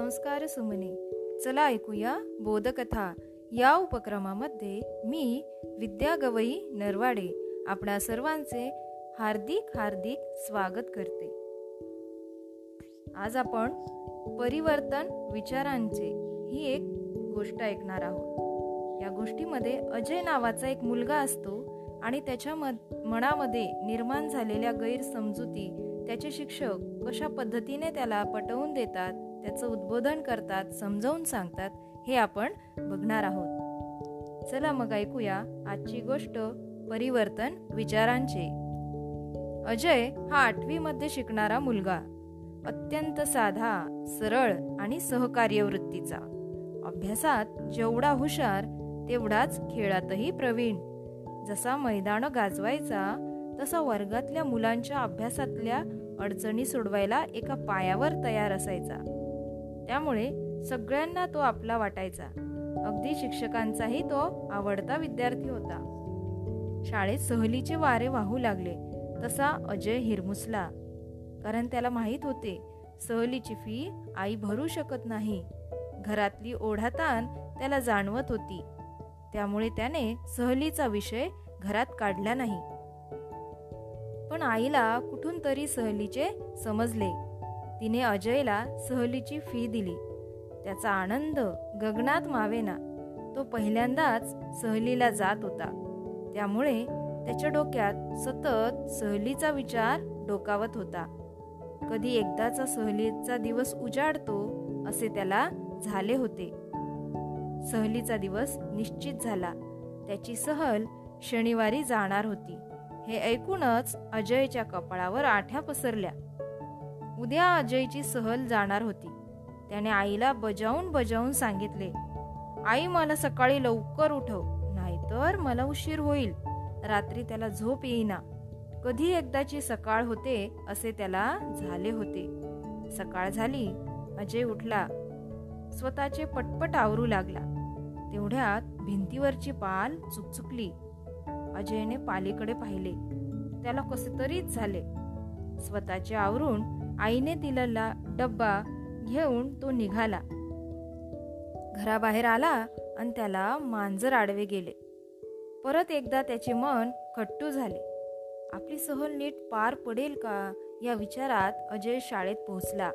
संस्कार सुमने. चला ऐकूया बोधकथा. या उपक्रमामध्ये मी विद्या गवई नरवाडे आपणा सर्वांचे हार्दिक हार्दिक स्वागत करते. आज आपण परिवर्तन विचारांचे ही एक गोष्ट ऐकणार आहोत. या गोष्टीमध्ये अजय नावाचा एक मुलगा असतो आणि त्याच्या मनामध्ये निर्माण झालेल्या गैरसमजुती त्याचे शिक्षक कशा पद्धतीने त्याला पटवून देतात त्याचं उद्बोधन करतात समजावून सांगतात हे आपण बघणार आहोत. चला मग ऐकूया आजची गोष्ट परिवर्तन विचारांचे. अजय हा आठवी मध्ये शिकणारा मुलगा. अत्यंत साधा सरळ आणि सहकार्य वृत्तीचा अभ्यासात जेवढा हुशार तेवढाच खेळातही प्रवीण. जसा मैदान गाजवायचा तसा वर्गातल्या मुलांच्या अभ्यासातल्या अडचणी सोडवायला एका पायावर तयार असायचा. त्यामुळे सगळ्यांना तो आपला वाटायचा. अगदी शिक्षकांचाही तो आवडता विद्यार्थी होता. शाळेत सहलीचे वारे वाहू लागले तसा अजय हिरमुसला. कारण त्याला माहीत होते सहलीची फी आई भरू शकत नाही. घरातली ओढाताण त्याला जाणवत होती. त्यामुळे त्याने सहलीचा विषय घरात काढला नाही. पण आईला कुठून तरी सहलीचे समजले. तिने अजयला सहलीची फी दिली. त्याचा आनंद गगनात मावेना. तो पहिल्यांदाच सहलीला जात होता. त्यामुळे त्याच्या डोक्यात सतत सहलीचा विचार डोकावत होता. कधी एकदाचा सहलीचा दिवस उजाडतो असे त्याला झाले होते. सहलीचा दिवस निश्चित झाला. त्याची सहल शनिवारी जाणार होती. हे ऐकूनच अजयच्या कपाळावर आठ्या पसरल्या. उद्या अजयची सहल जाणार होती. त्याने आईला बजावून बजावून सांगितले आई मला सकाळी लवकर उठव नाहीतर मला उशीर होईल. रात्री त्याला झोप येईना. कधी एकदाची सकाळ होते असे त्याला झाले होते. सकाळ झाली अजय उठला. स्वतःचे पटपट आवरू लागला. तेवढ्यात भिंतीवरची पाल चुकचुकली. अजयने पालीकडे पाहिले. त्याला कसे तरीच झाले. स्वतःचे आवरून आईने दिलेला डब्बा घेऊन तो निघाला. घराबाहेर आला आणि त्याला मांजर आडवे गेले. परत एकदा त्याचे मन खट्टू झाले. आपली सहल नीट पार पडेल का या विचारात अजय शाळेत पोहोचला.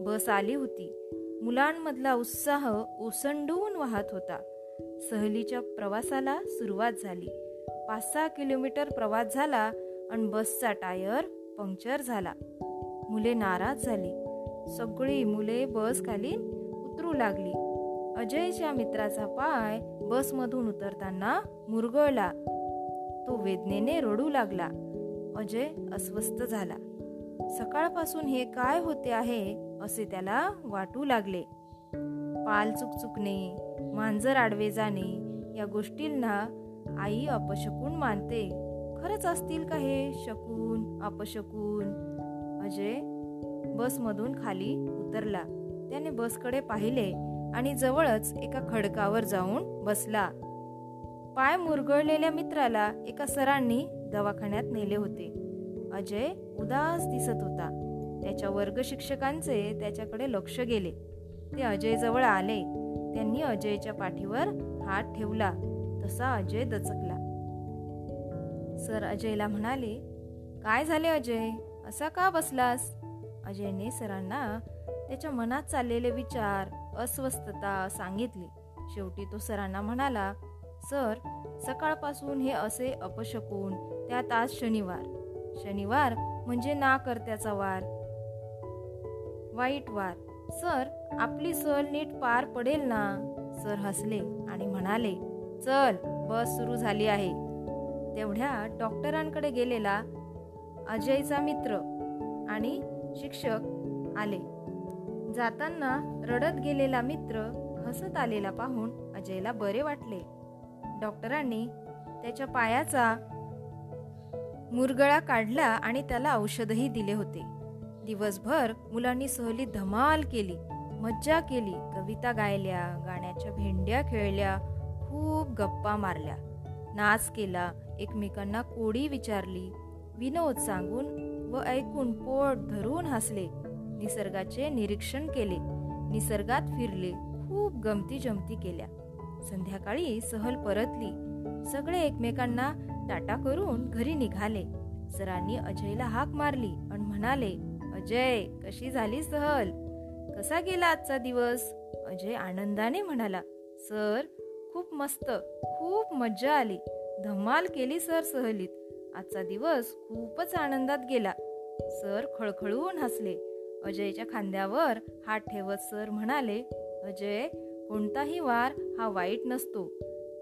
बस आली होती. मुलांमधला उत्साह ओसंडून वाहत होता. सहलीच्या प्रवासाला सुरुवात झाली. पाच सहा किलोमीटर प्रवास झाला आणि बसचा टायर पंक्चर झाला. मुले नाराज झाली. सगळी मुले बस खाली उतरू लागली. अजयच्या मित्राचा पाय बसमधून उतरताना मुरगळला. तो वेदनेने रडू लागला. अजय अस्वस्थ झाला. सकाळपासून हे काय होते आहे असे त्याला वाटू लागले. पाल चुकचुकणे मांजर आडवे जाणे या गोष्टींना आई अपशकून मानते. खरंच असतील का हे? शकून अपशकून. अजय बसमधून खाली उतरला. त्याने बसकडे पाहिले आणि जवळच एका खडकावर जाऊन बसला. पाय मुरगळलेल्या मित्राला एका सरांनी दवाखान्यात नेले होते. अजय उदास दिसत होता. त्याच्या वर्ग शिक्षकांचे त्याच्याकडे लक्ष गेले. ते अजय जवळ आले. त्यांनी अजयच्या पाठीवर हात ठेवला. तसा अजय दचकला. सर अजयला म्हणाले काय झाले अजय? असा का बसलास? अजयने सरांना त्याच्या मनात चाललेले विचार अस्वस्थता सांगितली. शेवटी तो सरांना म्हणाला सर सकाळपासून हे असे अपशकून त्यात आज शनिवार. शनिवार म्हणजे ना करत्याचा वार. वाईट वार. सर आपली सहल नीट पार पडेल ना? सर हसले आणि म्हणाले चल बस सुरू झाली आहे. तेवढ्या डॉक्टरांकडे गेलेला अजयचा मित्र आणि शिक्षक आले. जाताना रडत गेलेला मित्र हसत आलेला पाहून अजयला बरे वाटले. डॉक्टरांनी त्याच्या पायाचा मुरगळा काढला आणि त्याला औषधही दिले होते. दिवसभर मुलांनी सहली धमाल केली मज्जा केली कविता गायल्या गाण्याच्या भेंड्या खेळल्या खूप गप्पा मारल्या. नाच केला एकमेकांना कोडी विचारली विनोद सांगून व ऐकून पोट धरून हसले. निसर्गाचे निरीक्षण केले. निसर्गात फिरले. खूप गमती जमती केल्या. संध्याकाळी सहल परतली. सगळे एकमेकांना टाटा करून घरी निघाले. सरांनी अजयला हाक मारली आणि म्हणाले अजय कशी झाली सहल? कसा गेला आजचा दिवस? अजय आनंदाने म्हणाला सर खूप मस्त. खूप मज्जा आली. धमाल केली सर सहलीत. आजचा दिवस खूपच आनंदात गेला. सर खळखळून हसले. अजयच्या खांद्यावर हात ठेवत सर म्हणाले अजय कोणताही वार हा वाईट नसतो.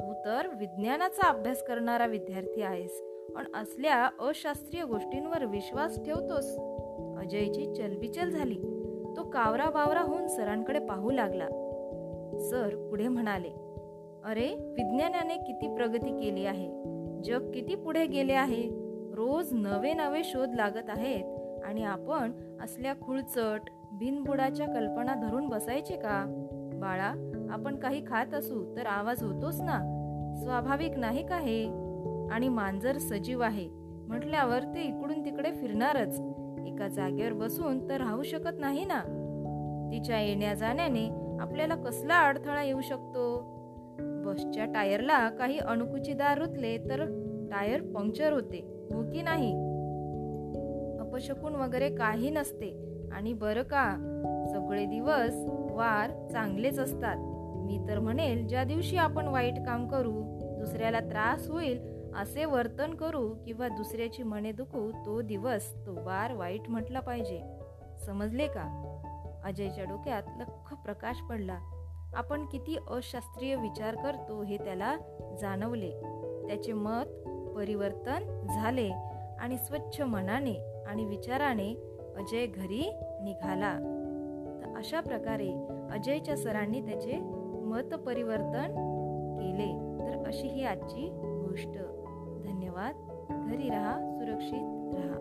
तू तर विज्ञानाचा अभ्यास करणारा विद्यार्थी आहेस पण असल्या अशास्त्रीय गोष्टींवर विश्वास ठेवतोस. अजयची चलबिचल झाली. तो कावरा बावरा होऊन सरांकडे पाहू लागला. सर पुढे म्हणाले अरे विज्ञानाने किती प्रगती केली आहे. जग किती पुढे गेले आहे? रोज नवे नवे शोध लागत आहेत. आणि आपण असल्या खुळचट बिनबुडाच्या कल्पना धरून बसायचे का? बाळा आपण काही खात असू तर आवाज होतोच ना. स्वाभाविक नाही का हे? आणि मांजर सजीव आहे. म्हटल्यावर ते इकडून तिकडे फिरणारच. एका जागेवर बसून तर राहू शकत नाही ना. तिच्या येण्या जाण्याने आपल्याला कसला अडथळा येऊ शकतो? बसच्या टायरला काही अणुकुचीदार रुतले तर टायर पंक्चर होते हो की नाही? अपशकून वगैरे काही नसते. आणि बरं का सगळे दिवस वार चांगलेच असतात. मी तर म्हणेल ज्या दिवशी आपण वाईट काम करू दुसऱ्याला त्रास होईल असे वर्तन करू किंवा दुसऱ्याची मने दुखू तो दिवस तो वार वाईट म्हटला पाहिजे. समजले का? अजयच्या डोक्यात लख प्रकाश पडला. आपण किती अशास्त्रीय विचार करतो हे त्याला जाणवले. त्याचे मत परिवर्तन झाले आणि स्वच्छ मनाने आणि विचाराने अजय घरी निघाला. तर अशा प्रकारे अजयच्या सरांनी त्याचे मत परिवर्तन केले. तर अशी ही आजची गोष्ट. धन्यवाद. घरी राहा सुरक्षित राहा.